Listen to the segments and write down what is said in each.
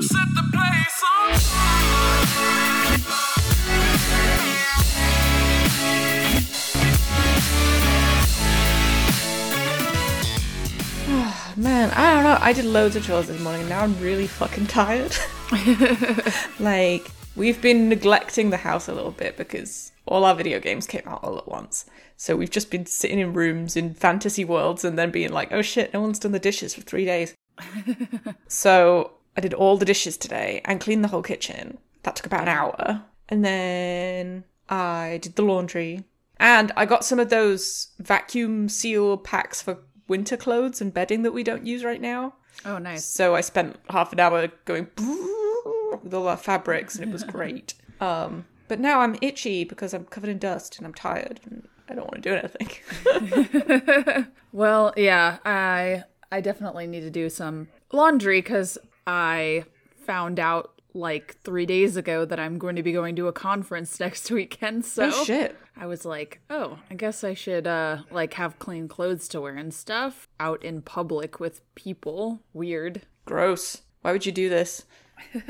Set the place on Man, I don't know. I did loads of chores this morning and now I'm really fucking tired. like, we've been neglecting the house a little bit because all our video games came out all at once. So we've just been sitting in rooms in fantasy worlds and then being like, oh shit, no one's done the dishes for three days. so I did all the dishes today and cleaned the whole kitchen. That took about an hour. And then I did the laundry. And I got some of those vacuum seal packs for winter clothes and bedding that we don't use right now. Oh, nice. So I spent half an hour going with all our fabrics, and it was great. Um, but now I'm itchy because I'm covered in dust and I'm tired and I don't want to do anything. Well, yeah, I I definitely need to do some laundry because I found out like three days ago that I'm going to be going to a conference next weekend. So oh shit! I was like, oh, I guess I should uh like have clean clothes to wear and stuff out in public with people. Weird. Gross. Why would you do this?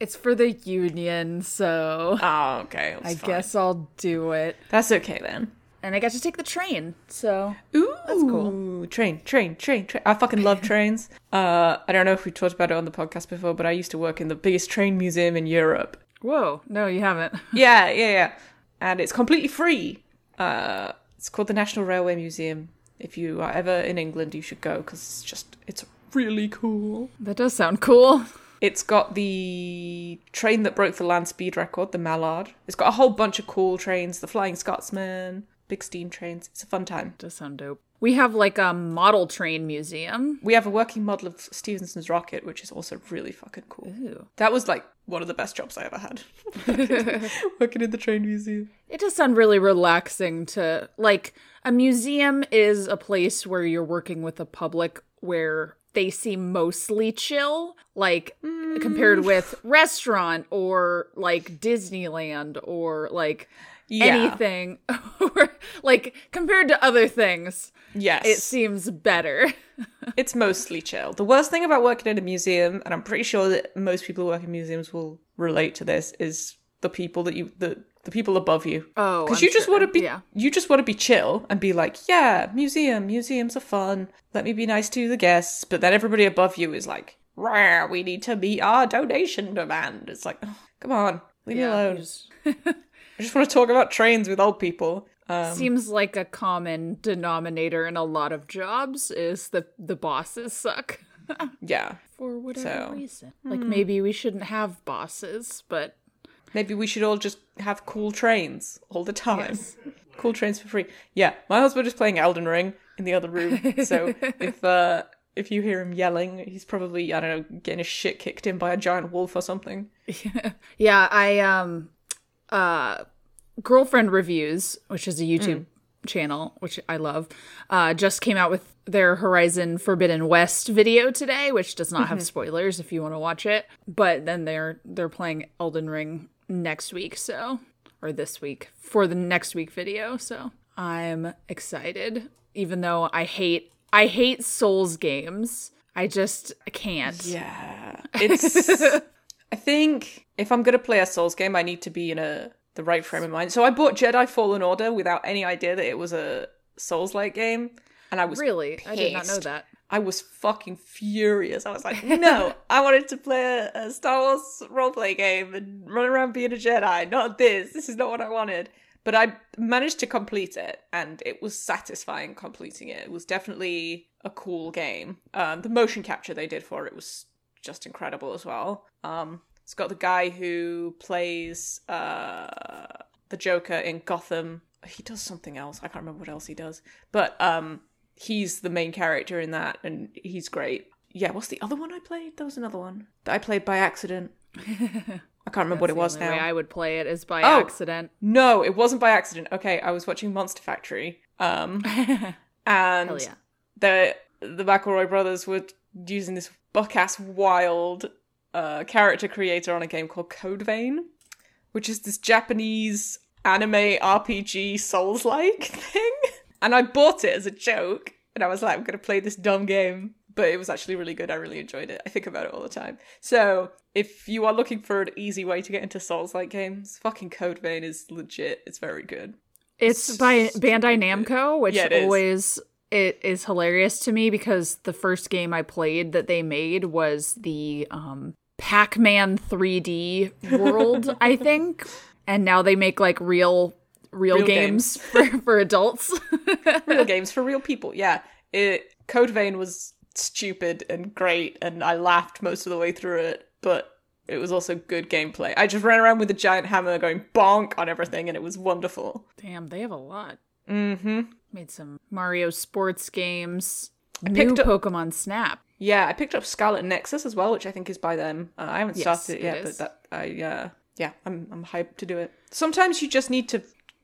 It's for the union, so Oh, okay. I fine. guess I'll do it. that's okay then. And I got to take the train, so Ooh, That's cool. Train, train, train, train. I fucking love trains. Uh, I don't know if we talked about it on the podcast before, but I used to work in the biggest train museum in Europe. whoa, no, you haven't. Yeah, yeah, yeah. And it's completely free. Uh, it's called the National Railway Museum. If you are ever in England, you should go because it's just it's really cool. that does sound cool. It's got the train that broke the land speed record, the Mallard. It's got a whole bunch of cool trains, the Flying Scotsman, big steam trains. It's a fun time. Does sound dope. We have like a model train museum. We have a working model of Stephenson's rocket, which is also really fucking cool. Ooh. That was like one of the best jobs I ever had. working in the train museum. It does sound really relaxing to like a museum is a place where you're working with the public where they seem mostly chill, like compared mm. with restaurant or like Disneyland or like Yeah. anything like compared to other things, Yes. it seems better. It's mostly chill. The worst thing about working in a museum, and I'm pretty sure that most people who work in museums will relate to this, is the people that you the the people above you. Oh, because you just sure. want to be Yeah. you just want to be chill and be like, yeah, museum, museums are fun. Let me be nice to the guests. But then everybody above you is like, rah, we need to meet our donation demand. It's like, oh, come on, leave me alone. just- I just want to talk about trains with old people. Um, Seems like a common denominator in a lot of jobs is that the bosses suck yeah, for whatever So, hmm. reason. Like maybe we shouldn't have bosses, but maybe we should all just have cool trains all the time. Cool trains for free. Yeah, my husband is playing Elden Ring in the other room, so if uh if you hear him yelling, he's probably I don't know getting his shit kicked in by a giant wolf or something. yeah, I um uh girlfriend reviews, which is a YouTube channel, which I love, uh just came out with their Horizon Forbidden West video today, which does not have spoilers if you want to watch it. But then they're they're playing Elden Ring next week, so or this week for the next week video, so I'm excited even though I hate I hate Souls games. I just can't. Yeah, it's. I think if I'm gonna play a Souls game, I need to be in a the right frame of mind. So I bought Jedi Fallen Order without any idea that it was a Souls-like game, and I was Really? I did not know that. I was fucking furious. I was like, no, I wanted to play a, a Star Wars roleplay game and run around being a Jedi, not this. This is not what I wanted. But I managed to complete it, and it was satisfying completing it. It was definitely a cool game. Um, the motion capture they did for it was just incredible as well. Um, it's got the guy who plays uh, the Joker in Gotham. He does something else. I can't remember what else he does. But um, he's the main character in that, and he's great. Yeah, what's the other one I played? There was another one that I played by accident. I can't remember what it was now. way I would play it is by Oh. accident. No, it wasn't by accident. Okay, I was watching Monster Factory. Um, and Hell yeah. the the McElroy brothers were using this buck ass wild uh, character creator on a game called Code Vein, which is this Japanese anime RPG Souls like thing. And I bought it as a joke, and I was like, I'm gonna play this dumb game but it was actually really good. I really enjoyed it. I think about it all the time. So, if you are looking for an easy way to get into Souls like games, fucking Code Vein is legit. It's very good. It's by Bandai Namco, which Yeah, it is. It is hilarious to me because the first game I played that they made was the um, Pac-Man 3D world, I think, and now they make like real real, Real games, for, for adults. Real games for real people. Yeah. It Code Vein was stupid and great, and I laughed most of the way through it, but it was also good gameplay. I just ran around with a giant hammer going bonk on everything, and it was wonderful. Damn, they have a lot. Mm-hmm. Made some Mario sports games. picked New up- Pokemon Snap. Yeah, I picked up Scarlet Nexus as well, which I think is by them. Uh, I haven't Yes, started it it yet, is. but that I uh yeah, I'm I'm hyped to do it. Sometimes you just need to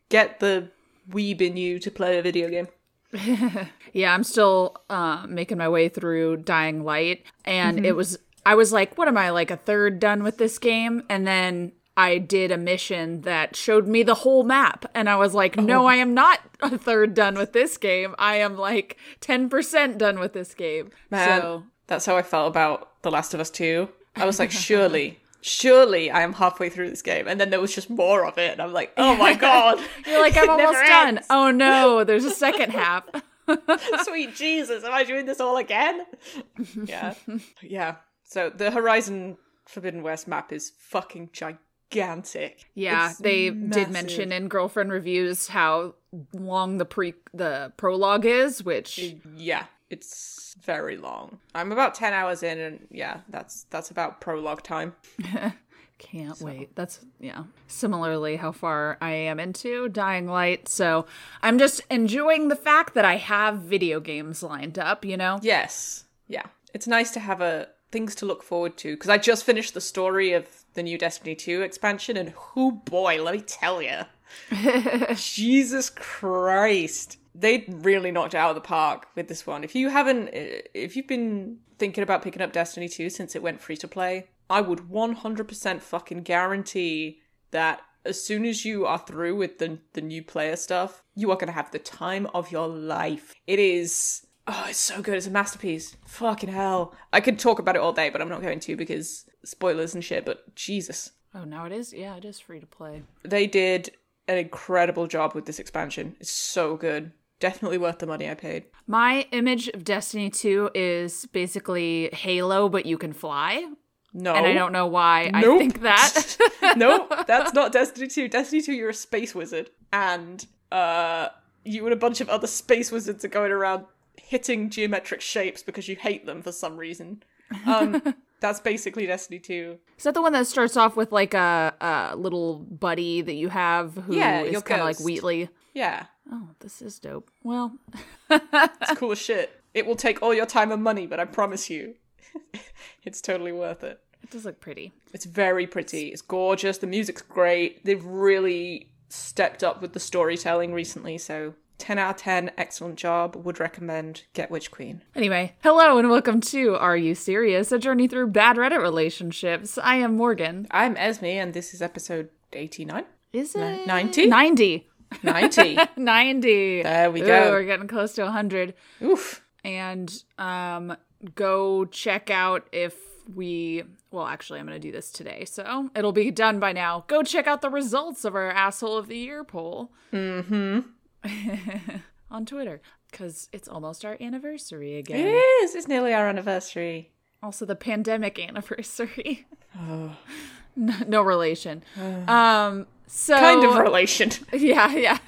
get the weeb in you to play a video game. Yeah, I'm still uh, making my way through Dying Light, and Mm-hmm. it was I was like, what am I like a third done with this game? And then I did a mission that showed me the whole map, and I was like, Oh. no, I am not a third done with this game. I am like ten percent done with this game. Man, So that's how I felt about The Last of Us 2. I was like, surely, surely I am halfway through this game. And then there was just more of it. And I'm like, oh my god. you're like, I'm almost done. ends. Oh no, there's a second half. Sweet Jesus, am I doing this all again? yeah. Yeah. So the Horizon Forbidden West map is fucking gigantic. Yeah, It's they did mention in girlfriend reviews how long the pre the prologue is, which Yeah, it's very long. I'm about 10 hours in and yeah, that's that's about prologue time. Can't wait. That's yeah. Similarly, how far I am into Dying Light. So I'm just enjoying the fact that I have video games lined up. You know. Yes. Yeah. It's nice to have a things to look forward to because I just finished the story of the new Destiny 2 expansion and who boy, let me tell you. Jesus Christ. They really knocked it out of the park with this one. If you haven't uh, if you've been thinking about picking up Destiny 2 since it went free to play, I would 100% fucking guarantee that as soon as you are through with the the new player stuff, you are going to have the time of your life. It is oh, it's so good. It's a masterpiece. Fucking hell. I could talk about it all day, but I'm not going to because spoilers and shit, but Jesus. Oh, now it is. Yeah, it is free to play. They did an incredible job with this expansion. It's so good. Definitely worth the money I paid. My image of Destiny 2 is basically Halo, but you can fly. No. And I don't know why I think that. no, that's not Destiny 2. Destiny 2, you're a space wizard. And uh you and a bunch of other space wizards are going around hitting geometric shapes because you hate them for some reason. Um that's basically Destiny 2. Is that the one that starts off with like a, a little buddy that you have who is Yeah, your kind of like. Wheatley? Yeah. Oh, this is dope. Well, It's cool as shit. It will take all your time and money, but I promise you, it's totally worth it. it does look pretty. It's very pretty. It's gorgeous. The music's great. They've really stepped up with the storytelling recently. So 10 out of 10, excellent job. Would recommend Get Witch Queen. Anyway, hello and welcome to Are You Serious? A journey through bad Reddit relationships. I am Morgan. I'm Esme, and this is episode 89? Is it 90? 90. 90. 90. There we Ooh, go. we're getting close to 100. Oof. And um go check out if we well actually I'm going to do this today. So, it'll be done by now. Go check out the results of our asshole of the year poll. Mm-hmm. on Twitter cuz it's almost our anniversary again. is. It's nearly our anniversary. also the pandemic anniversary. no, no relation. um so Kind of relation. Yeah, yeah.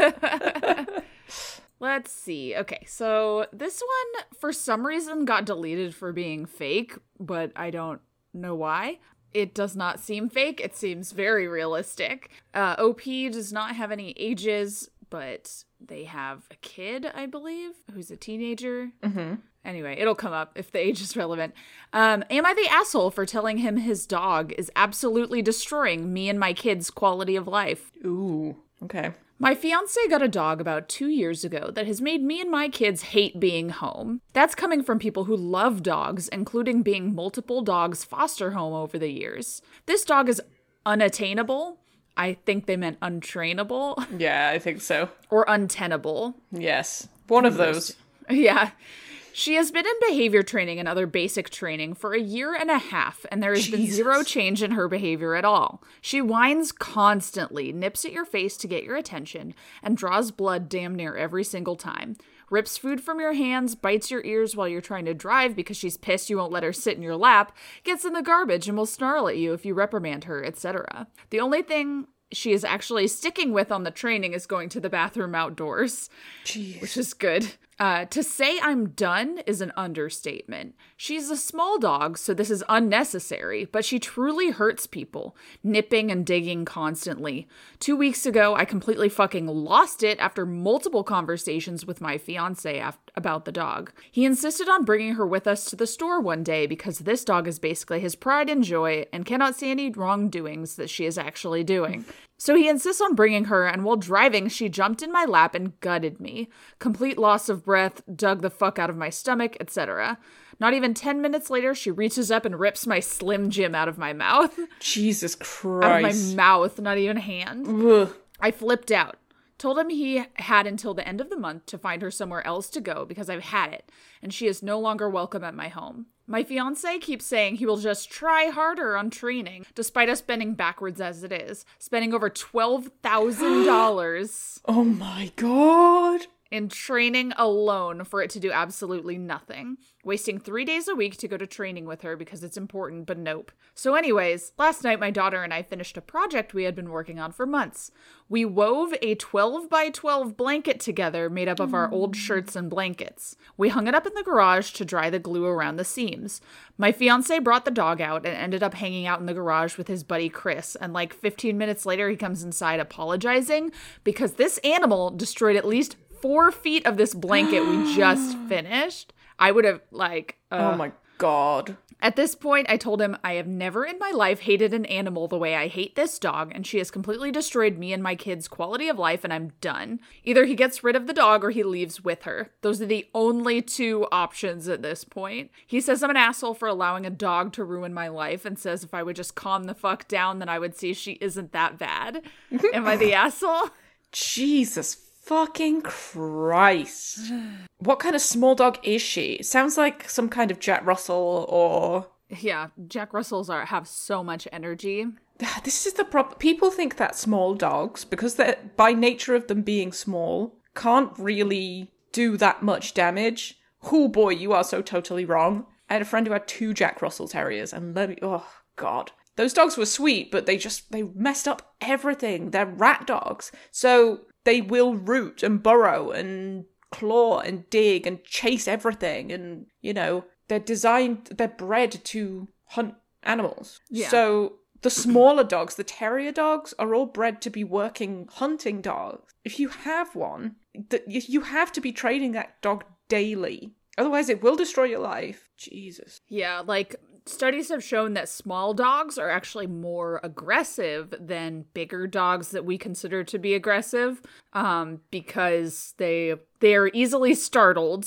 Let's see. Okay, so this one for some reason got deleted for being fake, but I don't know why. It does not seem fake. It seems very realistic. Uh, OP does not have any ages, but they have a kid, I believe, who's a teenager. Mm-hmm. Anyway, it'll come up if the age is relevant. Um, am I the asshole for telling him his dog is absolutely destroying me and my kids' quality of life? Ooh. Okay. My fiance got a dog about two years ago that has made me and my kids hate being home. That's coming from people who love dogs, including being multiple dogs foster home over the years. This dog is unattainable. I think they meant untrainable Yeah, I think so. or untenable. Yes. One of those. Yeah. She has been in behavior training and other basic training for a year and a half, and there has been zero change in her behavior at all. She whines constantly, nips at your face to get your attention, and draws blood damn near every single time. Rips food from your hands, bites your ears while you're trying to drive because she's pissed you won't let her sit in your lap, gets in the garbage and will snarl at you if you reprimand her, etc. The only thing she is actually sticking with on the training is going to the bathroom outdoors Jeez. which is good. Uh, to say I'm done is an understatement. She's a small dog, so this is unnecessary, but she truly hurts people, nipping and digging constantly. Two weeks ago, I completely fucking lost it after multiple conversations with my fiance af- about the dog. He insisted on bringing her with us to the store one day because this dog is basically his pride and joy and cannot see any wrongdoings that she is actually doing. So he insists on bringing her, and while driving, she jumped in my lap and gutted me. Complete loss of breath, dug the fuck out of my stomach, etc. Not even 10 minutes later, she reaches up and rips my Slim Jim out of my mouth. Jesus Christ. Out of my mouth, not even hand. Ugh. I flipped out. Told him he had until the end of the month to find her somewhere else to go because I've had it, and she is no longer welcome at my home. My fiance keeps saying he will just try harder on training, despite us bending backwards as it is, spending over $12,000 Oh my god. In training alone for it to do absolutely nothing. Wasting three days a week to go to training with her because it's important, but nope. So, anyways, last night my daughter and I finished a project we had been working on for months. We wove a 12 by 12 blanket together made up of our old mm. shirts and blankets. We hung it up in the garage to dry the glue around the seams. My fiance brought the dog out and ended up hanging out in the garage with his buddy Chris. And like 15 minutes later, he comes inside apologizing because this animal destroyed at least four feet of this blanket we just finished. I would have like uh, oh my god. at this point, I told him I have never in my life hated an animal the way I hate this dog, and she has completely destroyed me and my kids' quality of life, and I'm done. Either he gets rid of the dog or he leaves with her. Those are the only two options at this point. He says I'm an asshole for allowing a dog to ruin my life, and says if I would just calm the fuck down, then I would see she isn't that bad. Am I the asshole? Jesus fucking Christ. What kind of small dog is she? Sounds like some kind of Jack Russell or Yeah, Jack Russells are have so much energy. Ah, this is the problem. People think that small dogs, because they're by nature of them being small, can't really do that much damage. Oh boy, you are so totally wrong. I had a friend who had two Jack Russell Terriers, and let me, oh god, those dogs were sweet, but they just they messed up everything. They're rat dogs, so they will root and burrow and claw and dig and chase everything, and you know they're designed, they're bred to hunt animals. Yeah. So the smaller dogs, the terrier dogs, are all bred to be working hunting dogs. If you have one, th- y- you have to be training that dog daily. Otherwise, it will destroy your life. Jesus. Yeah, like studies have shown that small dogs are actually more aggressive than bigger dogs that we consider to be aggressive um because they they are easily startled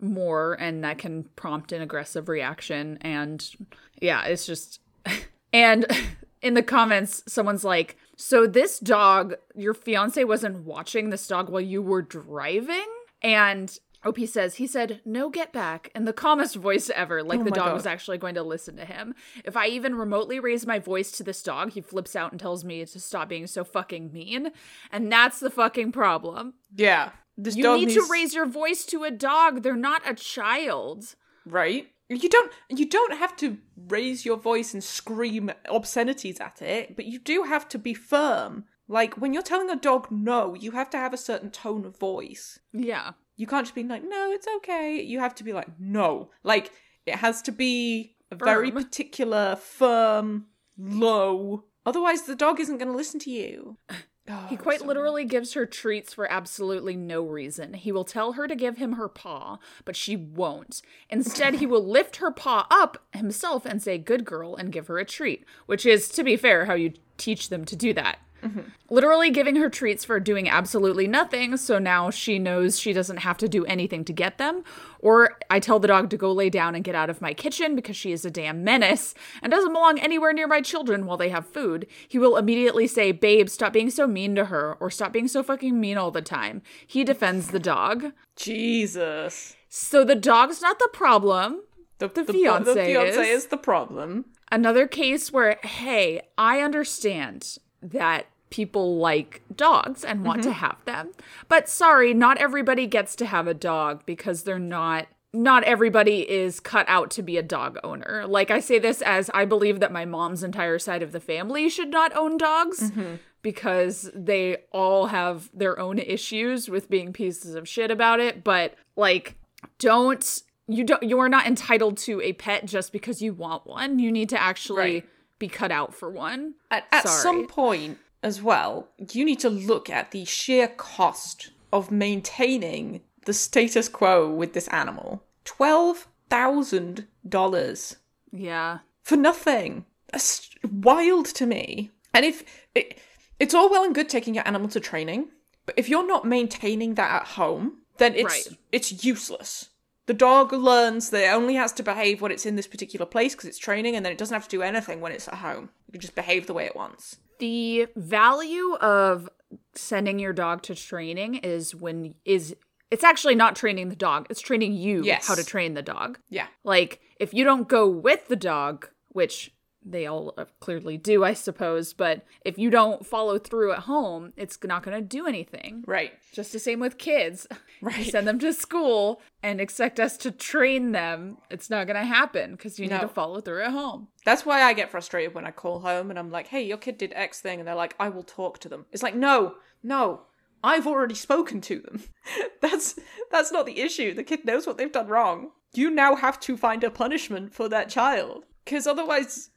more and that can prompt an aggressive reaction and yeah, it's just and in the comments someone's like, "So this dog, your fiance wasn't watching this dog while you were driving?" And OP says, he said, no get back in the calmest voice ever, like Oh the dog God. was actually going to listen to him. If I even remotely raise my voice to this dog, he flips out and tells me to stop being so fucking mean. And that's the fucking problem. Yeah. This You need needs, to raise your voice to a dog. They're not a child. right. You don't. You don't have to raise your voice and scream obscenities at it, but you do have to be firm. Like when you're telling a dog no, you have to have a certain tone of voice. Yeah. You can't just be like, no, it's okay. You have to be like, no. Like, it has to be a very particular, firm, low. Otherwise, the dog isn't going to listen to you. Oh, He quite so- literally gives her treats for absolutely no reason. He will tell her to give him her paw, but she won't. Instead, he will lift her paw up himself and say, Good girl, and give her a treat, which is, to be fair, how you teach them to do that. Mm-hmm. Literally giving her treats for doing absolutely nothing, so now she knows she doesn't have to do anything to get them. Or I tell the dog to go lay down and get out of my kitchen because she is a damn menace and doesn't belong anywhere near my children while they have food. He will immediately say, Babe, stop being so mean to her, or stop being so fucking mean all the time. He defends the dog. Jesus. So the dog's not the problem. The, the, fiancé the fiance is. is the problem. another case where hey i understand that people like dogs and want to mm-hmm. have them. But sorry not everybody gets to have a dog because they're not not everybody is cut out to be a dog owner. Like i say this as i believe that my mom's entire side of the family should not own dogs mm-hmm. because they all have their own issues with being pieces of shit about it. But like don't you don't you are not entitled to a pet just because you want one. You need to actually Right. Be cut out for one At, at some point as well, you need to look at the sheer cost of maintaining the status quo with this animal. Twelve thousand dollars yeah for nothing. That's wild to me. And if it, it's all well and good taking your animal to training, but if you're not maintaining that at home, then it's Right. it's useless. The dog learns that it only has to behave when it's in this particular place because it's training, and then it doesn't have to do anything when it's at home. It can just behave the way it wants. the value of sending your dog to training is when is it's actually not training the dog it's training you Yes. how to train the dog Yeah. like if you don't go with the dog which they all uh, clearly do i suppose but if you don't follow through at home it's not going to do anything Right. just the same with kids you Right. send them to school and expect us to train them it's not going to happen because you No. need to follow through at home That's why I get frustrated when I call home and I'm like, hey, your kid did X thing. And they're like, I will talk to them. It's like, no, no, I've already spoken to them. that's that's not the issue. The kid knows what they've done wrong. You now have to find a punishment for that child. Because otherwise,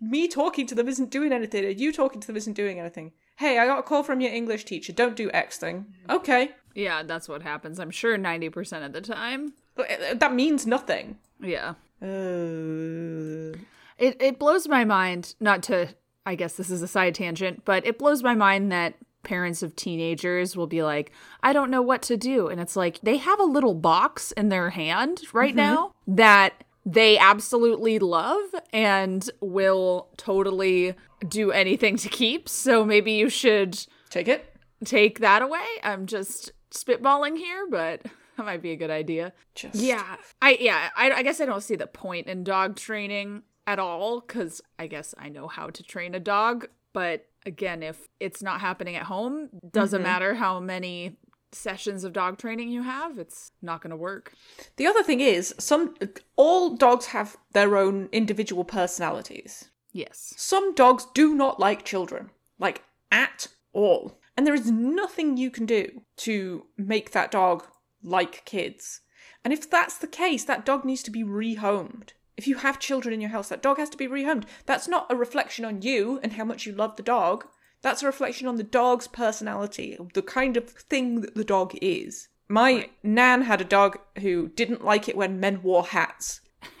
me talking to them isn't doing anything, and you talking to them isn't doing anything. Hey, I got a call from your English teacher. Don't do X thing. Okay. yeah that's what happens i'm sure 90% of the time uh, that means nothing. yeah Uh, It it blows my mind not to I guess this is a side tangent, but it blows my mind that parents of teenagers will be like, I don't know what to do. And it's like they have a little box in their hand right now that they absolutely love and will totally do anything to keep. So maybe you should take it. take that away. I'm just spitballing here, but that might be a good idea. Just Yeah, I yeah, I, I guess I don't see the point in dog training at all because I guess I know how to train a dog. But again, if it's not happening at home, doesn't mm-hmm. matter how many sessions of dog training you have, it's not going to work. The other thing is, some all dogs have their own individual personalities. Yes. Some dogs do not like children, like at all. And there is nothing you can do to make that dog like kids. And if that's the case, that dog needs to be rehomed. If you have children in your house, that dog has to be rehomed. That's not a reflection on you and how much you love the dog. That's a reflection on the dog's personality, the kind of thing that the dog is. My nan had a dog who didn't like it when men wore hats.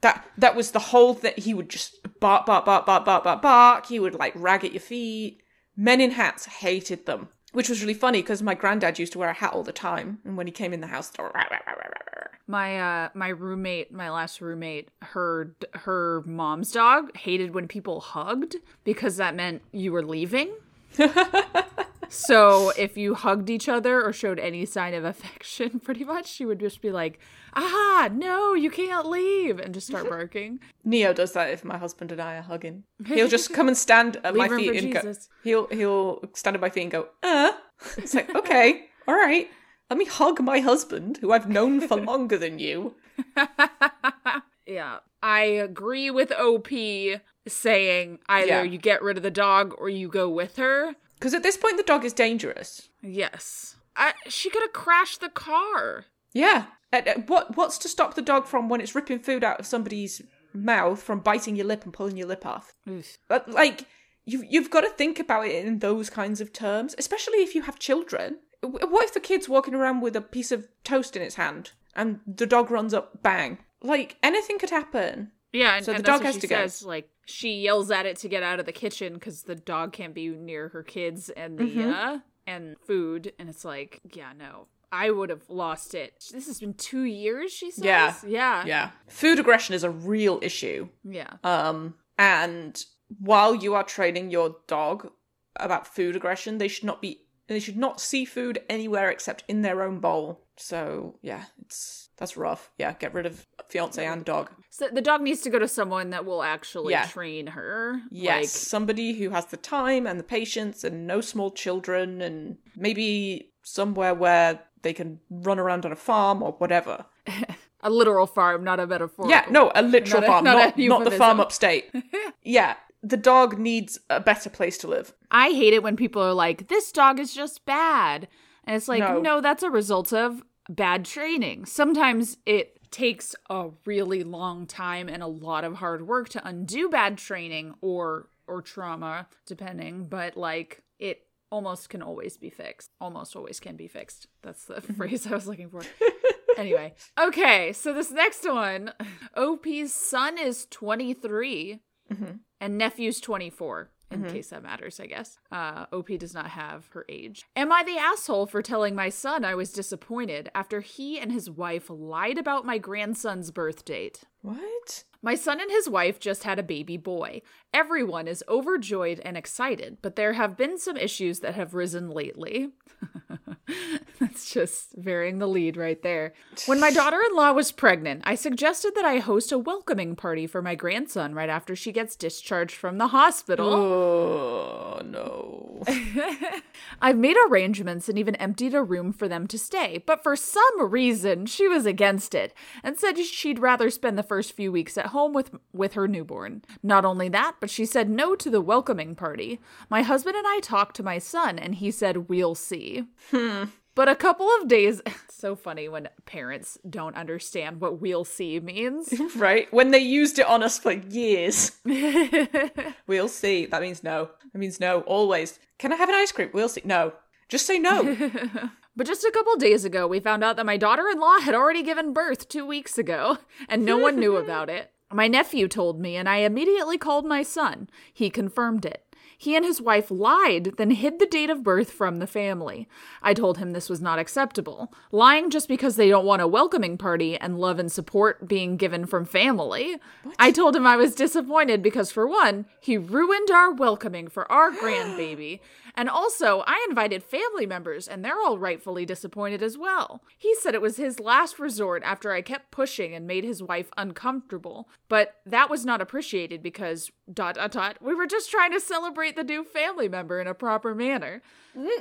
That that was the whole thing. He would just bark, bark, bark, bark, bark, bark, bark. He would like rag at your feet. Men in hats hated them, which was really funny because my granddad used to wear a hat all the time, and when he came in the house, My uh my roommate, my last roommate, her her mom's dog hated when people hugged because that meant you were leaving. so if you hugged each other or showed any sign of affection, pretty much, she would just be like, "Ah, no, you can't leave," and just start barking. Neo does that if my husband and I are hugging. He'll just come and stand at my feet and go. Jesus. He'll he'll stand at my feet and go. Uh. It's like okay, all right. Let me hug my husband, who I've known for longer than you. Yeah, I agree with OP saying either Yeah. you get rid of the dog or you go with her. Because at this point, the dog is dangerous. Yes, I, she could have crashed the car. Yeah. Uh, what what's to stop the dog from when it's ripping food out of somebody's mouth from biting your lip and pulling your lip off? But, like you you've got to think about it in those kinds of terms, especially if you have children. What if the kid's walking around with a piece of toast in its hand and the dog runs up, bang? Like anything could happen. Yeah, and, So the and dog has she to go. says, Like she yells at it to get out of the kitchen because the dog can't be near her kids and the Mm-hmm. uh, and food, and it's like, yeah, no, I would have lost it. This has been two years. She says, Yeah. yeah, Yeah. Food aggression is a real issue. yeah. Um, and while you are training your dog about food aggression, they should not be they should not see food anywhere except in their own bowl. So yeah, it's that's rough. Yeah, get rid of fiance and dog. So the dog needs to go to someone that will actually Yeah. train her. Yes, somebody who has the time and the patience and no small children and maybe somewhere where they can run around on a farm or whatever. A literal farm, not a metaphor. Yeah, no, a literal Not a- farm, not a not, not the farm upstate. yeah, the dog needs a better place to live. I hate it when people are like, "This dog is just bad," and it's like, No. no, that's a result of bad training. Sometimes it takes a really long time and a lot of hard work to undo bad training or or trauma, depending. But like, it almost can always be fixed. Almost always can be fixed. That's the mm-hmm. phrase I was looking for. anyway, okay. So this next one, OP's son is twenty mm-hmm. and nephew's 24 in case that matters i guess uh, op does not have her age am i the asshole for telling my son i was disappointed after he and his wife lied about my grandson's birth date What? my son and his wife just had a baby boy. Everyone is overjoyed and excited, but there have been some issues that have risen lately. That's just varying the lead right there. When my daughter in law was pregnant, I suggested that I host a welcoming party for my grandson right after she gets discharged from the hospital. Oh no. I've made arrangements and even emptied a room for them to stay, but for some reason she was against it and said she'd rather spend the first few weeks at home with with her newborn. Not only that, but she said no to the welcoming party. My husband and I talked to my son and he said we'll see. Hmm. But a couple of days so funny when parents don't understand what we'll see means. right? When they used it on us for years. we'll see. That means no. That means no, always. Can I have an ice cream? We'll see. No. Just say no. But just a couple days ago, we found out that my daughter in law had already given birth two weeks ago, and no one knew about it. My nephew told me, and I immediately called my son. He confirmed it. He and his wife lied, then hid the date of birth from the family. I told him this was not acceptable. Lying just because they don't want a welcoming party and love and support being given from family. I told him I was disappointed because, for one, he ruined our welcoming for our grandbaby. And also, I invited family members, and they're all rightfully disappointed as well. He said it was his last resort after I kept pushing and made his wife uncomfortable. But that was not appreciated because, dot dot dot, we were just trying to celebrate the new family member in a proper manner.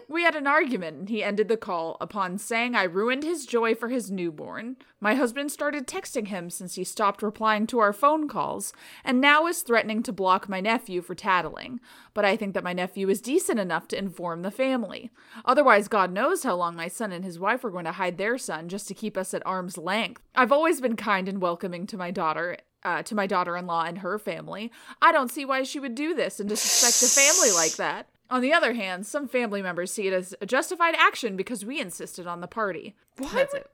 We had an argument, and he ended the call upon saying I ruined his joy for his newborn. My husband started texting him since he stopped replying to our phone calls, and now is threatening to block my nephew for tattling. But I think that my nephew is decent enough to inform the family. Otherwise, God knows how long my son and his wife are going to hide their son just to keep us at arm's length. I've always been kind and welcoming to my daughter, uh, to my daughter-in-law and her family. I don't see why she would do this and disrespect a family like that. On the other hand, some family members see it as a justified action because we insisted on the party. Why That's would, it.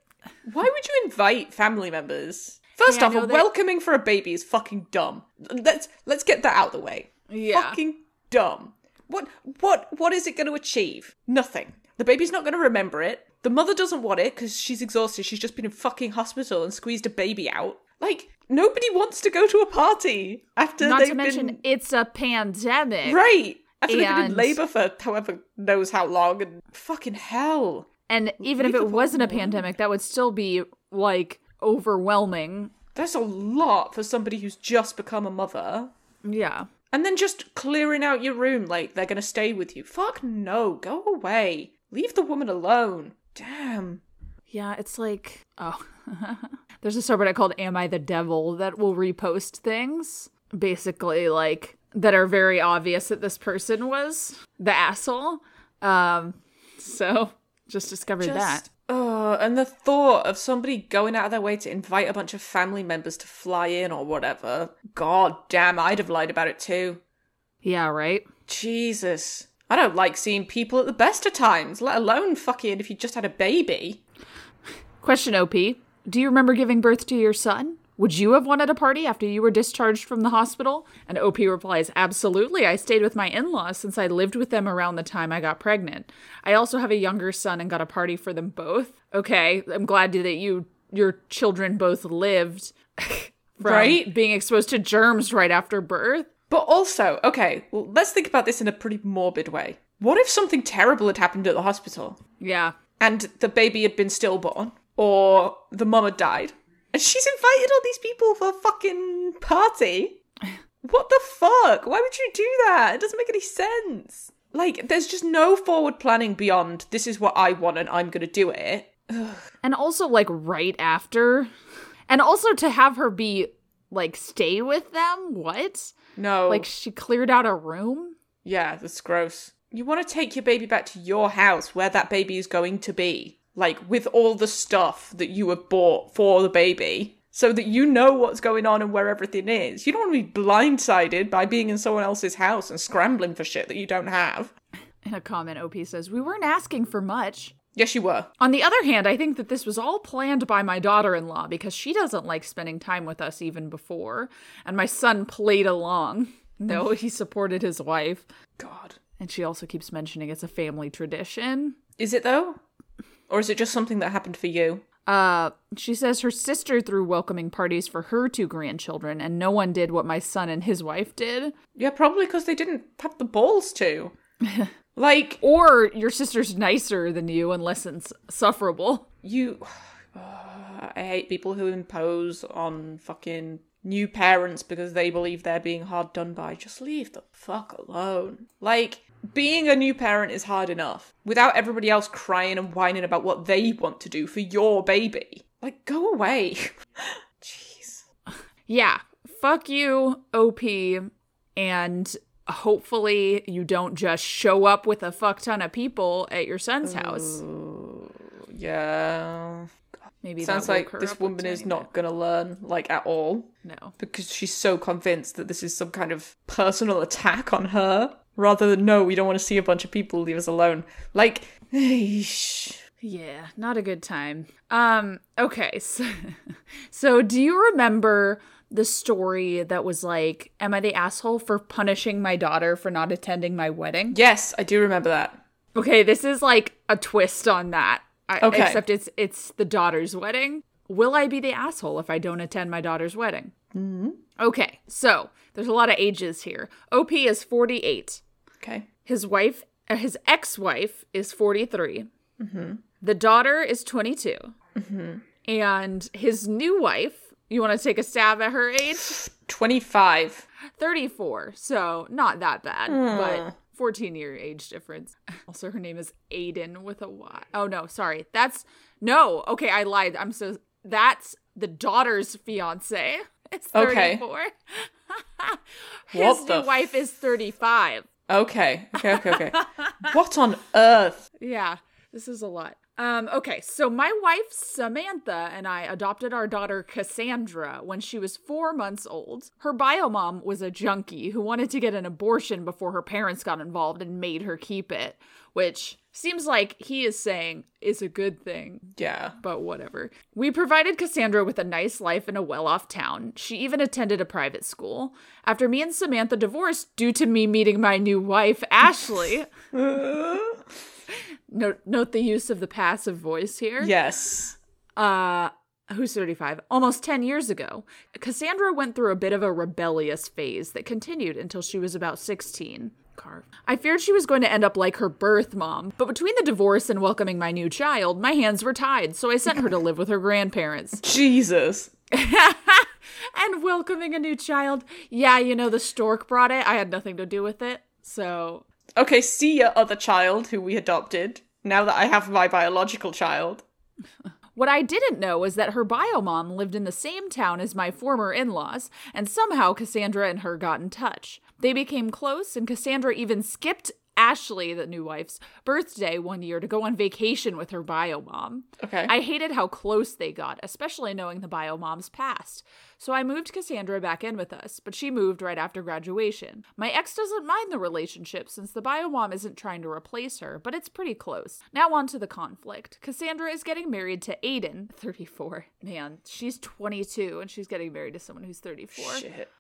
why would you invite family members? First Yeah, off, a welcoming for a baby is fucking dumb. Let's let's get that out of the way. Yeah. Fucking dumb. What what what is it going to achieve? Nothing. The baby's not going to remember it. The mother doesn't want it because she's exhausted. She's just been in fucking hospital and squeezed a baby out. Like nobody wants to go to a party after Not to mention, been it's a pandemic. right after they've been in And- labor for however knows how long and fucking hell. And even if it wasn't a pandemic, that would still be like overwhelming. That's a lot for somebody who's just become a mother. Yeah. And then just clearing out your room like they're gonna stay with you. Fuck no, go away. Leave the woman alone. Damn. Yeah, it's like, oh. There's a subreddit called Am I the Devil that will repost things. Basically, like, that are very obvious that this person was the asshole. Um, so just discovered that. Oh, and the thought of somebody going out of their way to invite a bunch of family members to fly in or whatever. God damn, I'd have lied about it too. Yeah, right? Jesus. I don't like seeing people at the best of times, let alone fucking if you just had a baby. Question OP Do you remember giving birth to your son? Would you have wanted a party after you were discharged from the hospital? And OP replies, Absolutely. I stayed with my in laws since I lived with them around the time I got pregnant. I also have a younger son and got a party for them both. Okay, I'm glad that you your children both lived from Right? being exposed to germs right after birth. But also, okay, well, let's think about this in a pretty morbid way. What if something terrible had happened at the hospital Yeah. and the baby had been stillborn or the mum had died and she's invited all these people for a fucking party? What the fuck? Why would you do that? It doesn't make any sense. Like, there's just no forward planning beyond this is what I want and I'm gonna do it. And also like right after. And also to have her be like stay with them? What? No. Like she cleared out a room? Yeah, that's gross. You want to take your baby back to your house where that baby is going to be, like with all the stuff that you have bought for the baby, so that you know what's going on and where everything is. You don't want to be blindsided by being in someone else's house and scrambling for shit that you don't have. In a comment, OP says, We weren't asking for much. Yes, you were. On the other hand, I think that this was all planned by my daughter in law because she doesn't like spending time with us even before. And my son played along. No, he supported his wife. God. And she also keeps mentioning it's a family tradition. Is it though? Or is it just something that happened for you? Uh, she says her sister threw welcoming parties for her two grandchildren, and no one did what my son and his wife did. Yeah, probably because they didn't have the balls to. like, Or your sister's nicer than you and less insufferable. you i hate people who impose on fucking new parents because they believe they're being hard done by just leave the fuck alone like being a new parent is hard enough without everybody else crying and whining about what they want to do for your baby like go away jeez Yeah, fuck you, OP, and hopefully you don't just show up with a fuck ton of people at your son's house. yeah Maybe sounds like this woman is not gonna learn like at all. No. because she's so convinced that this is some kind of personal attack on her rather than no we don't want to see a bunch of people leave us alone like. Yeah, not a good time. Um, okay, so, so do you remember the story that was like, Am I the asshole for punishing my daughter for not attending my wedding? yes i do remember that Okay, this is like a twist on that. I, Okay. Except it's it's the daughter's wedding. Will I be the asshole if I don't attend my daughter's wedding? Mm-hmm. Okay, so there's a lot of ages here. OP is 48. Okay His wife, uh, his ex-wife, is 43. Mm-hmm. The daughter is 22. Mm-hmm. And his new wife, you want to take a stab at her age? 25 34. So not that bad, but hmm. 14 year age difference. Also, her name is Aiden with a Y. Oh, no, sorry. That's no. Okay, I lied. I'm so. That's the daughter's fiance. It's Okay. 34. His What new the wife is 35. Okay okay okay okay what on earth Yeah, this is a lot. Um, okay, so my wife Samantha and I adopted our daughter Cassandra when she was four months old. Her bio mom was a junkie who wanted to get an abortion before her parents got involved and made her keep it, which seems like he is saying is a good thing yeah but whatever. We provided Cassandra with a nice life in a well off town. She even attended a private school. After me and Samantha divorced due to me meeting my new wife, Ashley. note, note the use of the passive voice here. yes Uh, who's 35? Almost 10 years ago. Cassandra went through a bit of a rebellious phase that continued until she was about 16. Carve. I feared she was going to end up like her birth mom, but between the divorce and welcoming my new child, my hands were tied, so I sent her to live with her grandparents. jesus and welcoming a new child, yeah, you know, the stork brought it. I had nothing to do with it. So, okay see your other child who we adopted now that i have my biological child What I didn't know was that her bio mom lived in the same town as my former in laws, and somehow Cassandra and her got in touch. They became close, and Cassandra even skipped Ashley, the new wife's birthday one year to go on vacation with her bio mom. Okay. I hated how close they got, especially knowing the bio mom's past. So I moved Cassandra back in with us, but she moved right after graduation. My ex doesn't mind the relationship since the bio mom isn't trying to replace her, but it's pretty close. Now on to the conflict. Cassandra is getting married to Aiden, 34. Man, she's 22 and she's getting married to someone who's 34. Shit.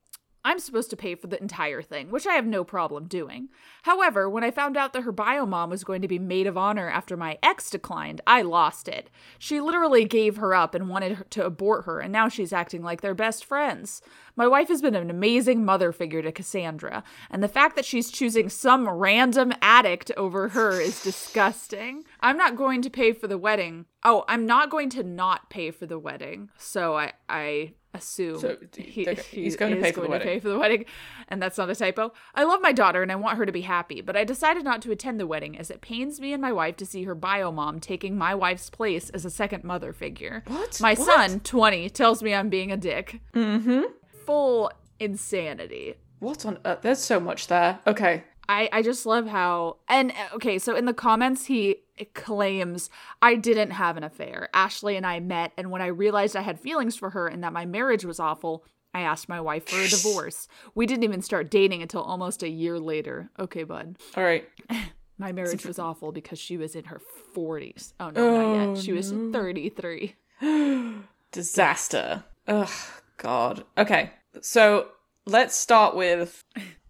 I'm supposed to pay for the entire thing, which I have no problem doing. However, when I found out that her bio mom was going to be maid of honor after my ex declined, I lost it. She literally gave her up and wanted to abort her, and now she's acting like they're best friends. My wife has been an amazing mother figure to Cassandra, and the fact that she's choosing some random addict over her is disgusting. I'm not going to pay for the wedding. Oh, I'm not going to not pay for the wedding. So I I assume So, he, okay, he he's going to pay for the wedding. pay for the wedding, and that's not a typo. I love my daughter and I want her to be happy, but I decided not to attend the wedding as it pains me and my wife to see her bio mom taking my wife's place as a second mother figure. What? My What? son, 20, tells me I'm being a dick. Mm-hmm. Full insanity. What on earth? There's so much there. Okay. I, I just love how and uh, okay so in the comments he claims i didn't have an affair ashley and i met and when i realized i had feelings for her and that my marriage was awful i asked my wife for a divorce we didn't even start dating until almost a year later okay bud All right. my marriage was awful because she was in her 40s oh no not Oh, yet she was 33 Disaster. Ugh, God. Okay. So let's start with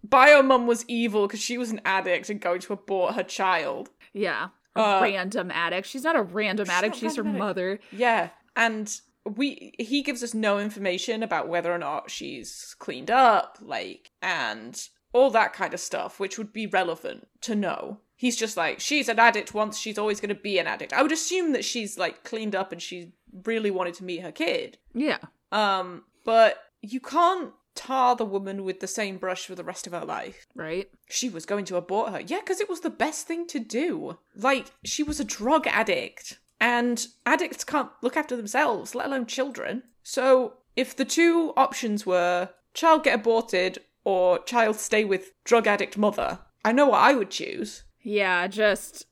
Bio Mum was evil because she was an addict and going to abort her child. yeah a Uh, random addict she's not a random addict not she's her addict. mother Yeah. And we he gives us no information about whether or not she's cleaned up, like, and all that kind of stuff, which would be relevant to know. He's just like, she's an addict once, she's always going to be an addict. I would assume that she's like cleaned up and she really wanted to meet her kid. yeah Um, but you can't tar the woman with the same brush for the rest of her life. right She was going to abort her. Yeah, because it was the best thing to do. Like, she was a drug addict. And addicts can't look after themselves, let alone children. So, if the two options were child get aborted or child stay with drug addict mother, I know what I would choose. Yeah, just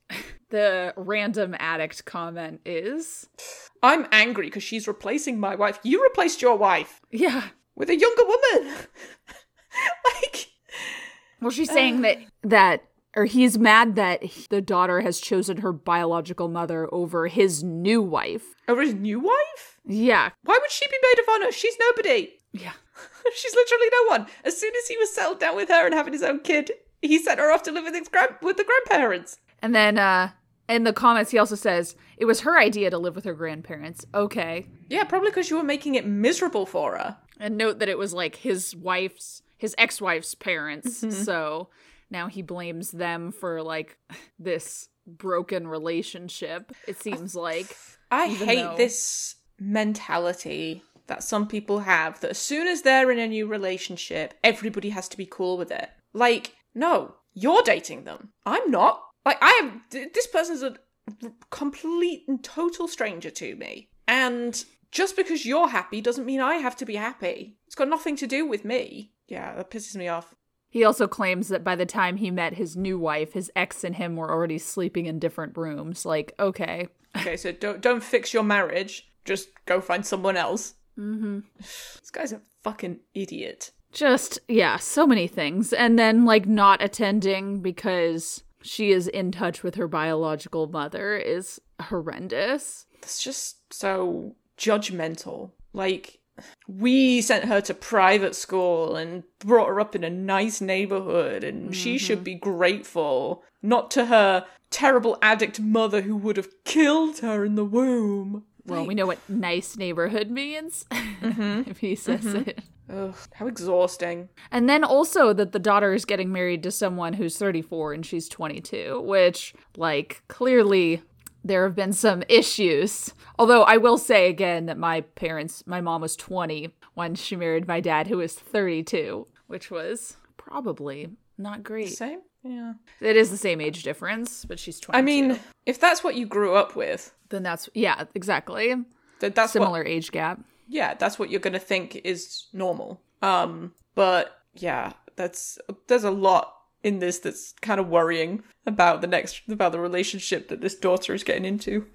the random addict comment is. I'm angry because she's replacing my wife. You replaced your wife Yeah. with a younger woman. like, Well, she's saying that that or he's mad that the daughter has chosen her biological mother over his new wife. over his new wife? Yeah. Why would she be maid of honor? She's nobody. Yeah. She's literally no one. As soon as he was settled down with her and having his own kid, he sent her off to live with his grand with the grandparents. And then uh in the comments he also says it was her idea to live with her grandparents. Okay. Yeah, probably because you were making it miserable for her. And note that it was like his wife's his ex-wife's parents. Mm-hmm. So now he blames them for like this broken relationship. It seems like I hate though- this mentality that some people have that as soon as they're in a new relationship, everybody has to be cool with it. Like, no, you're dating them. I'm not. Like, I am. th- This person's a complete and total stranger to me. And just because you're happy doesn't mean I have to be happy. It's got nothing to do with me. Yeah, that pisses me off. He also claims that by the time he met his new wife, his ex and him were already sleeping in different rooms. Like, okay. Okay, so don't don't fix your marriage. Just go find someone else. Mm-hmm. This guy's a fucking idiot. Just, yeah, so many things. And then, like, not attending because she is in touch with her biological mother is horrendous. It's just so judgmental. Like, we sent her to private school and brought her up in a nice neighborhood, and she mm-hmm. should be grateful, not to her terrible addict mother who would have killed her in the womb. Well, we know what nice neighborhood means mm-hmm. if he says mm-hmm. it. Ugh, how exhausting. And then also that the daughter is getting married to someone who's 34 and she's 22, which, like, clearly there have been some issues. Although I will say again that my parents, my mom was 20 when she married my dad, who was 32, which was probably not great. Same? Yeah. It is the same age difference, but she's 22. I mean, if that's what you grew up with, then that's, yeah, exactly. that's Similar what, age gap. Yeah, that's what you're gonna think is normal. Um, but yeah, that's there's a lot in this that's kind of worrying about the next about the relationship that this daughter is getting into.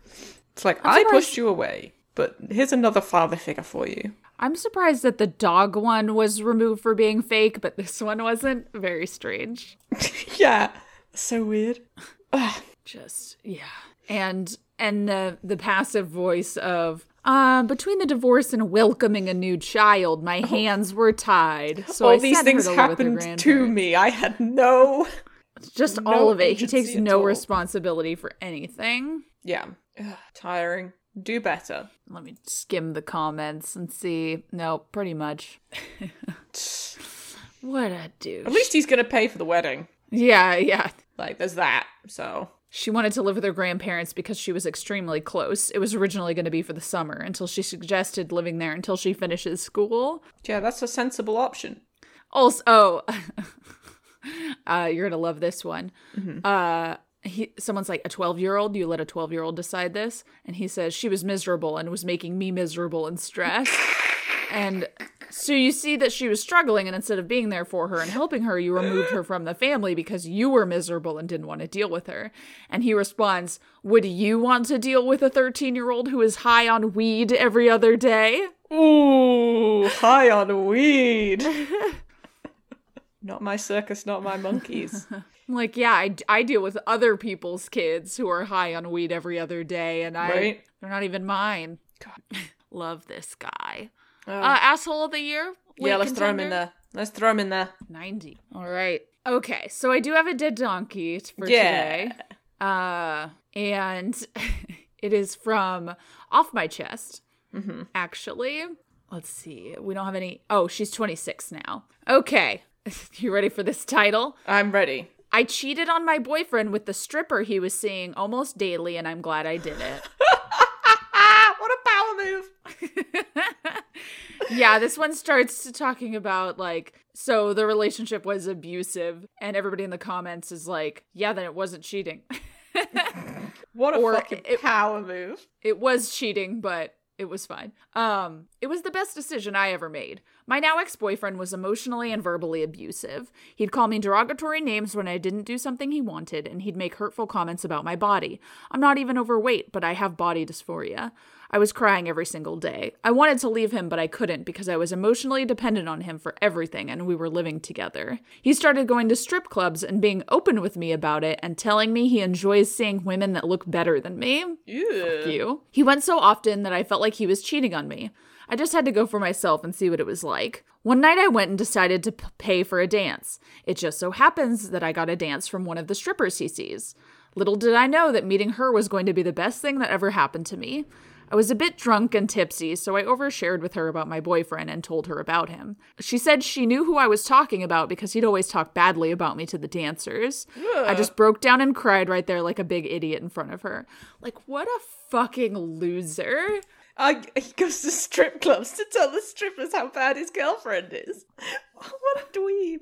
It's like I surprised- pushed you away, but here's another father figure for you. I'm surprised that the dog one was removed for being fake, but this one wasn't. Very strange. yeah, so weird. Ugh. Just yeah. And and the the passive voice of uh between the divorce and welcoming a new child, my hands were tied. So All I these things to live with her happened to me. I had no. Just no all of it. He takes no all. responsibility for anything. Yeah, Ugh, tiring. Do better. Let me skim the comments and see. No, pretty much. what a dude. At least he's gonna pay for the wedding. Yeah, yeah. Like, there's that. So She wanted to live with her grandparents because she was extremely close. It was originally going to be for the summer until she suggested living there until she finishes school. yeah, that's a sensible option. Also, oh, uh, you're gonna love this one. Uh, he, someone's like a 12 year old. You let a 12 year old decide this, and he says she was miserable and was making me miserable and stressed. and so you see that she was struggling, and instead of being there for her and helping her, you removed her from the family because you were miserable and didn't want to deal with her. And he responds, "Would you want to deal with a 13 year old who is high on weed every other day?" Ooh, high on weed. not my circus, not my monkeys. Like, yeah, I, I deal with other people's kids who are high on weed every other day, and I Right. they're not even mine. God. Love this guy. Oh. Uh, asshole of the year. yeah, let's throw him in contender? there. Let's throw him in there. Ninety. All right. Okay, so I do have a dead donkey for Yeah. today. Uh, and it is from off my chest. Mm-hmm. Actually, let's see. We don't have any. Oh, she's 26 now. Okay, you ready for this title? I'm ready. I cheated on my boyfriend with the stripper he was seeing almost daily, and I'm glad I did it. What a power move. Yeah, this one starts talking about like, so the relationship was abusive, and everybody in the comments is like, yeah, then it wasn't cheating. What a Or fucking it- power move. it was cheating, but it was fine. Um, it was the best decision I ever made. My now ex-boyfriend was emotionally and verbally abusive. He'd call me derogatory names when I didn't do something he wanted, and he'd make hurtful comments about my body. I'm not even overweight, but I have body dysphoria. I was crying every single day. I wanted to leave him, but I couldn't because I was emotionally dependent on him for everything, and we were living together. He started going to strip clubs and being open with me about it and telling me he enjoys seeing women that look better than me Ew. you. He went so often that I felt like he was cheating on me. I just had to go for myself and see what it was like. One night I went and decided to p- pay for a dance. It just so happens that I got a dance from one of the strippers he sees. Little did I know that meeting her was going to be the best thing that ever happened to me. I was a bit drunk and tipsy, so I overshared with her about my boyfriend and told her about him. She said she knew who I was talking about because he'd always talk badly about me to the dancers. I just broke down and cried right there like a big idiot in front of her. Like, what a fucking loser. I, he goes to strip clubs to tell the strippers how bad his girlfriend is. What a dweeb.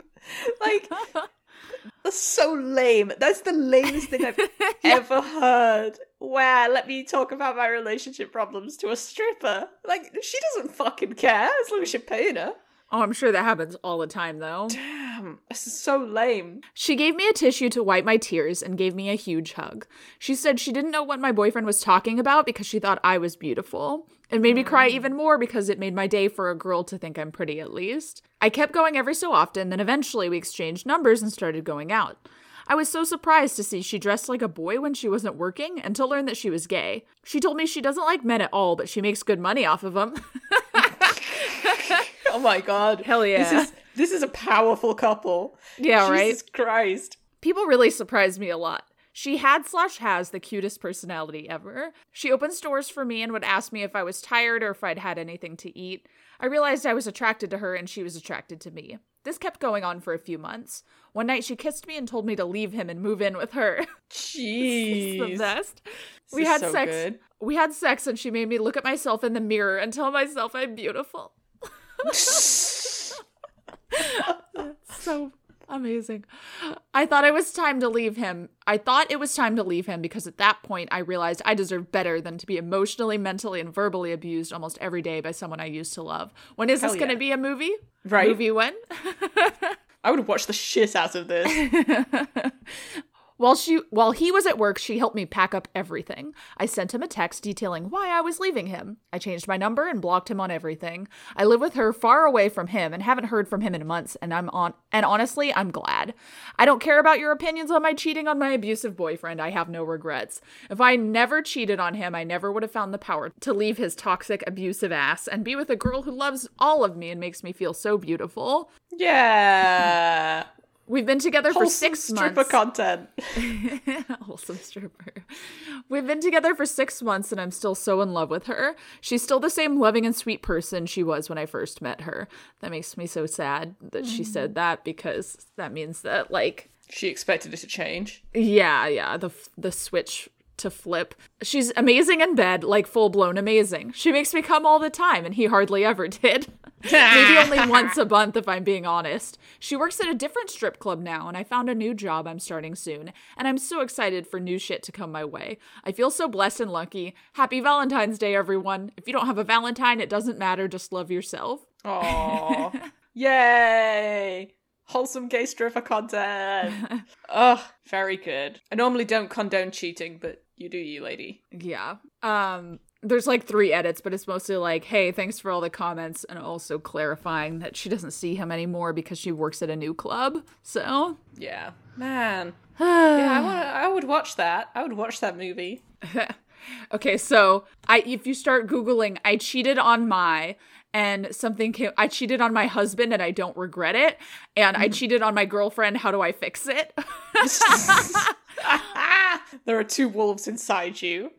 Like, that's so lame. That's the lamest thing I've ever heard. Where let me talk about my relationship problems to a stripper. Like, she doesn't fucking care as long as you're paying her. Oh, I'm sure that happens all the time, though. Damn, this is so lame. She gave me a tissue to wipe my tears and gave me a huge hug. She said she didn't know what my boyfriend was talking about because she thought I was beautiful. It made me cry mm. even more because it made my day for a girl to think I'm pretty at least. I kept going every so often, then eventually we exchanged numbers and started going out. I was so surprised to see she dressed like a boy when she wasn't working and to learn that she was gay. She told me she doesn't like men at all, but she makes good money off of them. Oh my god. Hell yeah. This is this is a powerful couple. Yeah, right? Jesus Christ. People really surprised me a lot. She had slash has the cutest personality ever. She opened stores for me and would ask me if I was tired or if I'd had anything to eat. I realized I was attracted to her and she was attracted to me. This kept going on for a few months. One night she kissed me and told me to leave him and move in with her. it's the best. This we had so sex. good. We had sex and she made me look at myself in the mirror and tell myself I'm beautiful. So amazing. I thought it was time to leave him. I thought it was time to leave him because at that point I realized I deserved better than to be emotionally, mentally, and verbally abused almost every day by someone I used to love. When is this Hell going to be a movie? Right. Movie when? I would watch the shit out of this. While she while he was at work, she helped me pack up everything. I sent him a text detailing why I was leaving him. I changed my number and blocked him on everything. I live with her far away from him and haven't heard from him in months and I'm on and honestly, I'm glad. I don't care about your opinions on my cheating on my abusive boyfriend. I have no regrets. If I never cheated on him, I never would have found the power to leave his toxic abusive ass and be with a girl who loves all of me and makes me feel so beautiful. Yeah. We've been together for Wholesome 6 stripper months. content. Wholesome stripper. We've been together for six months and I'm still so in love with her. She's still the same loving and sweet person she was when I first met her. That makes me so sad that she said mm-hmm. that because that means that, like, She expected it to change. yeah, yeah, the the switch to flip. She's amazing in bed, like full blown amazing. She makes me come all the time, and he hardly ever did. Maybe only once a month, if I'm being honest. She works at a different strip club now, and I found a new job I'm starting soon, and I'm so excited for new shit to come my way. I feel so blessed and lucky. Happy Valentine's Day, everyone. If you don't have a Valentine, it doesn't matter, just love yourself. Aww. Yay! Wholesome gay stripper content. Ugh, very good. I normally don't condone cheating, but you do you, lady. Yeah. Um there's like three edits, but it's mostly like, hey, thanks for all the comments and also clarifying that she doesn't see him anymore because she works at a new club. So Yeah. Man. Yeah, I want I would watch that. I would watch that movie. Okay, so I if you start googling I cheated on my and something came I cheated on my husband and I don't regret it and I mm. cheated on my girlfriend, how do I fix it? there are two wolves inside you.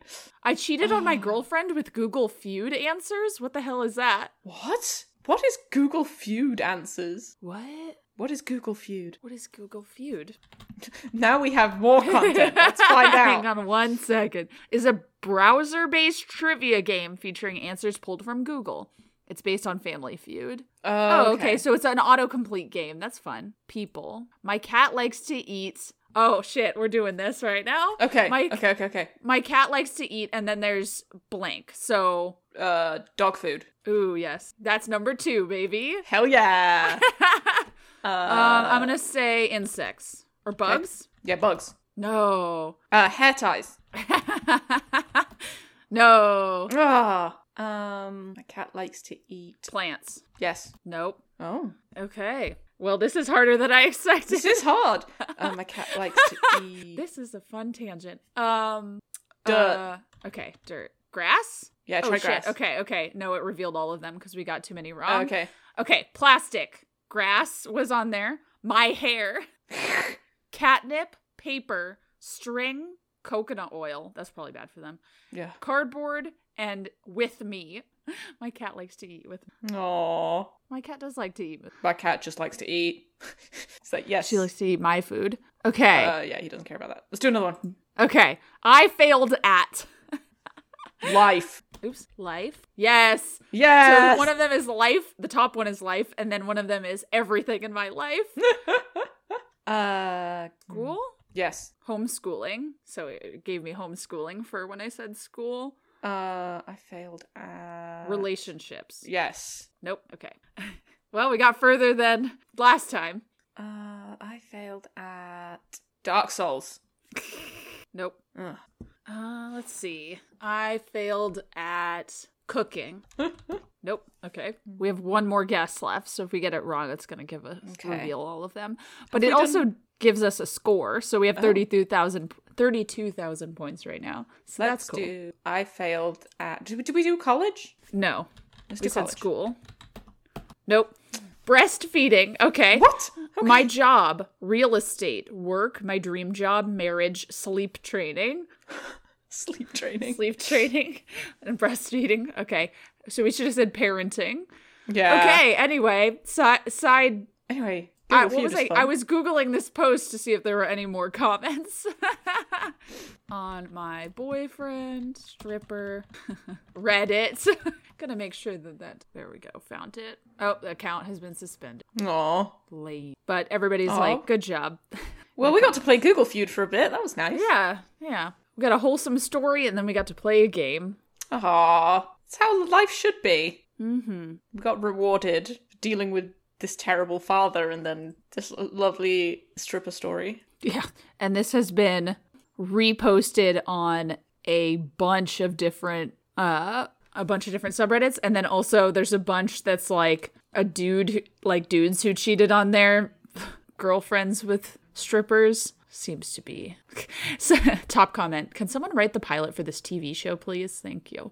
I cheated on my ah. girlfriend with Google Feud answers? What the hell is that? What? What is Google Feud answers? What? What is Google Feud? What is Google Feud? Now we have more content. Let's find out. Hang on one second. Is a browser based trivia game featuring answers pulled from Google. It's based on Family Feud. Oh, okay. So it's an autocomplete game. That's fun. People. My cat likes to eat. Oh shit, we're doing this right now. Okay. My Okay, okay, okay. my cat likes to eat, and then there's blank. So, Uh dog food. ooh, yes, that's number two, baby. Hell yeah. uh, Um, I'm gonna say insects or bugs. yeah, bugs. No, Uh hair ties. no Ah. Um my cat likes to eat. plants. Yes. Nope. Oh. Okay. Well, this is harder than I expected. This is hard. Uh, my cat likes to eat. This is a fun tangent. Um, Dirt. uh, okay, dirt, grass. Yeah, oh try shit. grass. Okay, okay. No, it revealed all of them because we got too many wrong. okay. Okay, plastic. Grass was on there. My hair. Catnip, paper, string, coconut oil. That's probably bad for them. Yeah. Cardboard and with me. My cat likes to eat with. me. Aww. My cat does like to eat with. My cat just likes to eat. it's like yes. She likes to eat my food. Okay. Uh, yeah, he doesn't care about that. Let's do another one. okay. I failed at. Life. Oops. Life. Yes. Yes. So one of them is life. The top one is life, and then one of them is everything in my life. uh, School. yes. Homeschooling. So it gave me homeschooling for when I said school. Uh, I failed at Relationships. Yes. Nope. Okay. well, we got further than last time. Uh, I failed at Dark Souls. Nope. Ugh. Uh, let's see. I failed at cooking. nope. Okay. We have one more guess left, so if we get it wrong, it's going to give us Okay. reveal all of them. But we it done- also gives us a score, so we have Oh. 32,000 32,000 points right now. So Let's that's cool. do. I failed at. Did we, did we do college? No. Let's we do said college. school. Nope. Breastfeeding. Okay. What? Okay. My job, real estate, work, my dream job, marriage, sleep training. sleep training. sleep training and breastfeeding. Okay. So we should have said parenting. Yeah. Okay. Anyway, si- side. Anyway, I, what was I? fun. I was googling this post to see if there were any more comments on my boyfriend, stripper, Reddit. Gonna make sure that that there we go. Found it. Oh, the account has been suspended. Aw. Late, but everybody's Aw. like, "Good job." Well, we got to play Google Feud for a bit. That was nice. yeah, yeah. We got a wholesome story, and then we got to play a game. Aw. That's how life should be. Mm-hmm. We got rewarded for dealing with this terrible father and then this lovely stripper story. Yeah. And this has been reposted on a bunch of different uh a bunch of different subreddits and then also there's a bunch that's like a dude who- like dudes who cheated on their girlfriends with strippers seems to be so, top comment can someone write the pilot for this tv show please thank you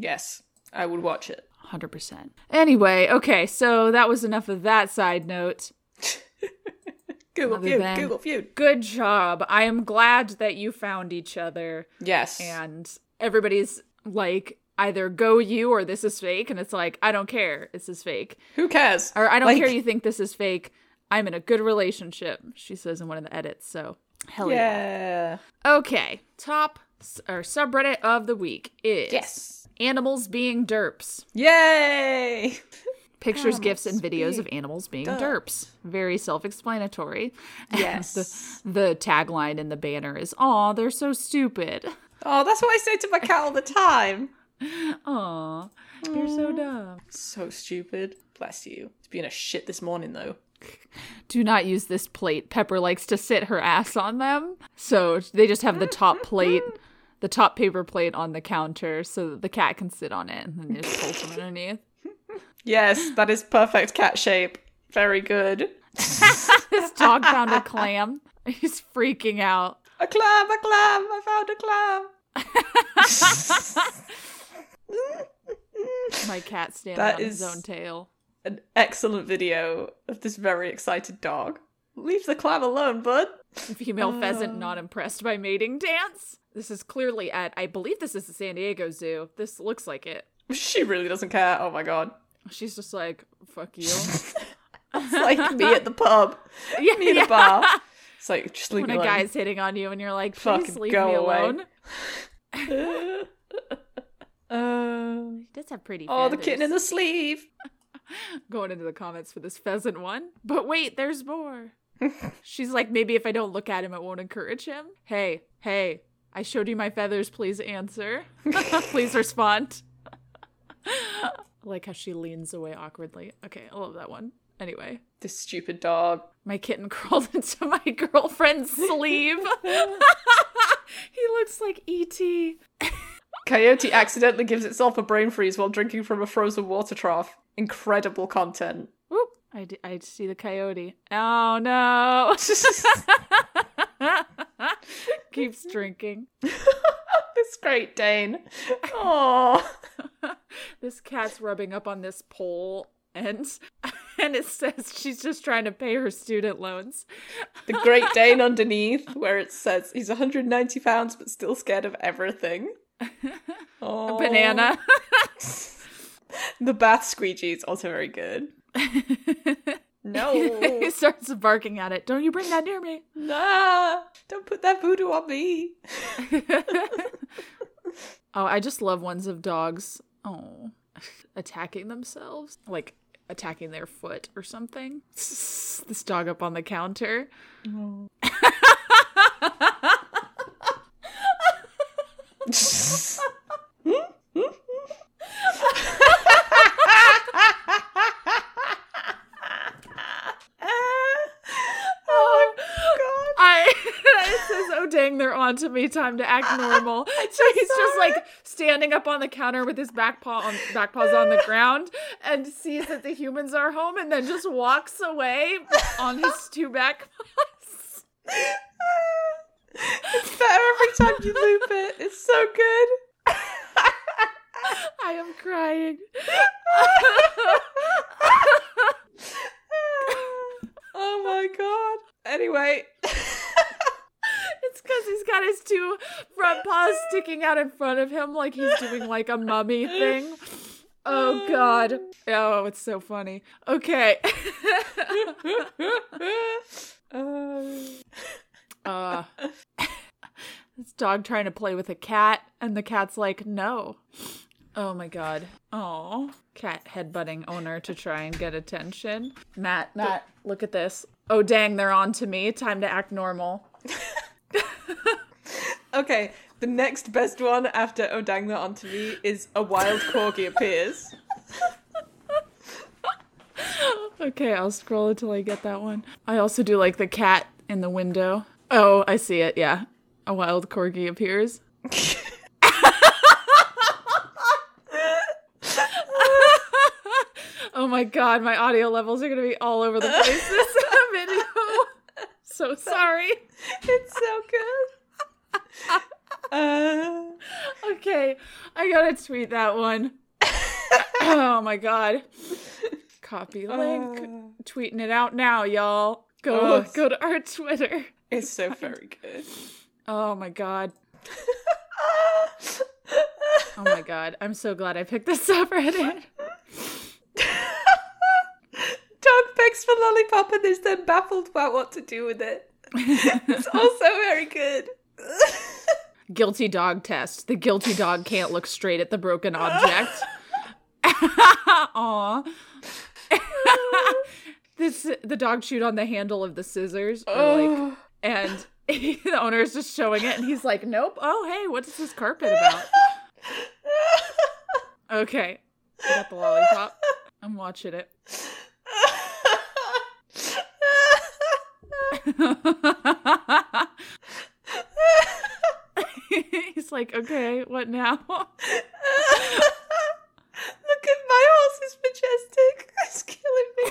Yes, I would watch it. 100% anyway okay so that was enough of that side note. Google Other feud, than- Google feud. good job. I am glad that you found each other. Yes. and everybody's like either go you or this is fake. And it's like i don't care. This is fake. Who cares? or i don't Like- care you think this is fake. I'm in a good relationship she says in one of the edits so hell yeah, Yeah. okay top or subreddit of the week is Yes. animals being derps Yay! pictures gifs and Animals videos of animals being derps. derps very self-explanatory Yes. the, the tagline in the banner is "Aw, they're so stupid." Oh, that's what I say to my cat all the time. Aw, you're so dumb. So stupid. Bless you. It's being a shit this morning though. do not use this plate. Pepper likes to sit her ass on them. So they just have the top plate, the top paper plate on the counter so that the cat can sit on it and then you just pull from underneath. Yes, that is perfect cat shape. Very good. This dog found a clam. He's freaking out. A clam, a clam, I found a clam. My cat standing That on his own tail. An excellent video of this very excited dog. Leave the clam alone, bud. Female pheasant not impressed by mating dance. This is clearly at, I believe this is the San Diego Zoo. This looks like it. She really doesn't care. Oh my god. She's just like, fuck you. It's like me at the pub. yeah, Me at yeah. a bar. It's like, just leave When me a alone. guy's hitting on you and you're like, please Fucking leave go me away. alone. Uh, He does have pretty oh, the kitten in the sleeve. Going into the comments for this pheasant one. But wait, there's more. She's like, maybe if I don't look at him, it won't encourage him. Hey, hey, I showed you my feathers. Please answer. please respond. I like how she leans away awkwardly. Okay, I love that one. Anyway, This stupid dog. my kitten crawled into my girlfriend's sleeve. he looks like E.T. Coyote accidentally gives itself a brain freeze while drinking from a frozen water trough. Incredible content. Whoop. I, d- I see the coyote. Oh no. Keeps drinking. this Great Dane. Oh, This cat's rubbing up on this pole and and it says she's just trying to pay her student loans. the Great Dane underneath, where it says he's 190 pounds but still scared of everything. Oh, Banana. The bath squeegee is also very good. No, he starts barking at it. Don't you bring that near me. nah, don't put that voodoo on me. Oh, I just love ones of dogs. Oh, attacking themselves, like attacking their foot or something. This dog up on the counter. oh god. I it says, "Oh dang, they're on to me. Time to act normal." So he's just like standing up on the counter with his back paw on back paws on the ground, and sees that the humans are home, and then just walks away on his two back paws. It's better every time you loop it. It's so good. I am crying. oh my god. Anyway. Because he's got his two front paws sticking out in front of him, like he's doing like a mummy thing. Oh god. Oh, it's so funny. Okay. Um, uh this dog trying to play with a cat and the cat's like no oh my god oh cat headbutting owner to try and get attention matt matt look at this oh dang they're on to me time to act normal okay, the next best one after Odangla onto me is a wild corgi appears. Okay, I'll scroll until I get that one. I also do like the cat in the window. Oh, I see it. Yeah. A wild corgi appears. oh my god, my audio levels are to be all over the place this video. So sorry. It's so good. Uh, Okay, I got to tweet that one. oh my god. Copy link. uh, Tweeting it out now, y'all. Go Oh. go to our Twitter. it's so very good. Oh my god. Oh my god. I'm so glad I picked this up. subreddit. Dog begs for lollipop and is then baffled about what to do with it. It's also very good. Guilty dog test. The guilty dog can't look straight at the broken object. Aw. this the dog chewed on the handle of the scissors. or, like, and the owner is just showing it and he's like, Nope. Oh hey, what's this carpet about? Okay. I got the lollipop. I'm watching it. He's like, okay, what now? Look at my horse is majestic. It's killing me.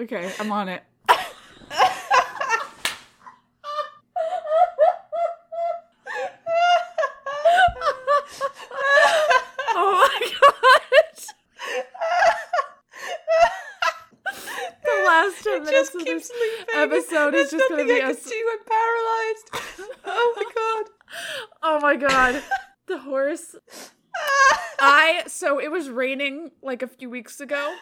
okay, I'm on it. Oh my god! the last 10 minutes just of this episode is just gonna be I us. can do. I'm paralyzed. Oh my god. Oh my god. The horse. I so it was raining like a few weeks ago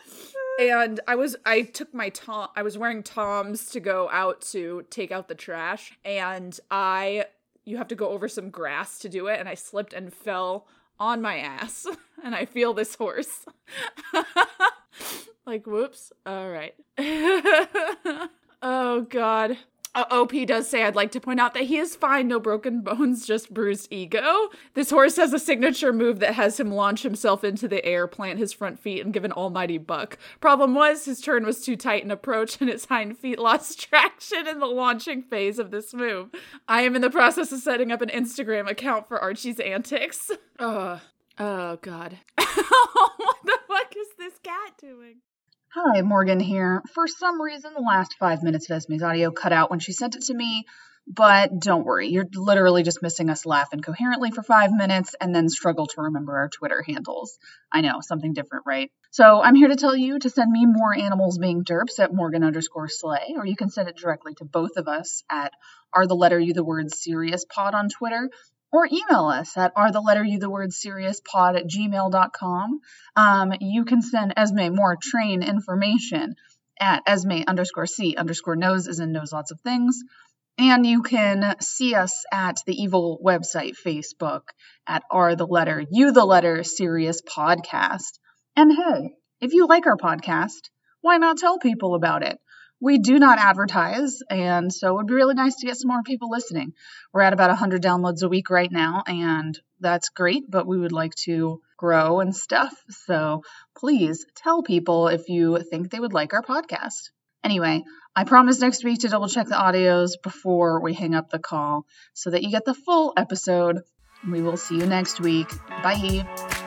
and I was I took my tom I was wearing toms to go out to take out the trash and I you have to go over some grass to do it and I slipped and fell on my ass and I feel this horse. like whoops. All right. oh god. Uh, OP does say I'd like to point out that he is fine, no broken bones, just bruised ego. This horse has a signature move that has him launch himself into the air, plant his front feet, and give an almighty buck. Problem was, his turn was too tight in approach, and his hind feet lost traction in the launching phase of this move. I am in the process of setting up an Instagram account for Archie's antics. Ugh. Oh, God. what the fuck is this cat doing? Hi, Morgan here. For some reason, the last five minutes of Esme's audio cut out when she sent it to me, but don't worry, you're literally just missing us laugh incoherently for five minutes and then struggle to remember our Twitter handles. I know, something different, right? So I'm here to tell you to send me more animals being derps at Morgan underscore slay, or you can send it directly to both of us at are the letter you the word serious pod on Twitter, or email us at are the letter you the word serious pod at gmail.com. Um, you can send Esme more train information at Esme underscore C underscore knows as in knows lots of things. And you can see us at the evil website Facebook at are the letter you the letter serious podcast. And hey, if you like our podcast, why not tell people about it? We do not advertise, and so it would be really nice to get some more people listening. We're at about 100 downloads a week right now, and that's great, but we would like to grow and stuff. So please tell people if you think they would like our podcast. Anyway, I promise next week to double check the audios before we hang up the call so that you get the full episode. We will see you next week. Bye.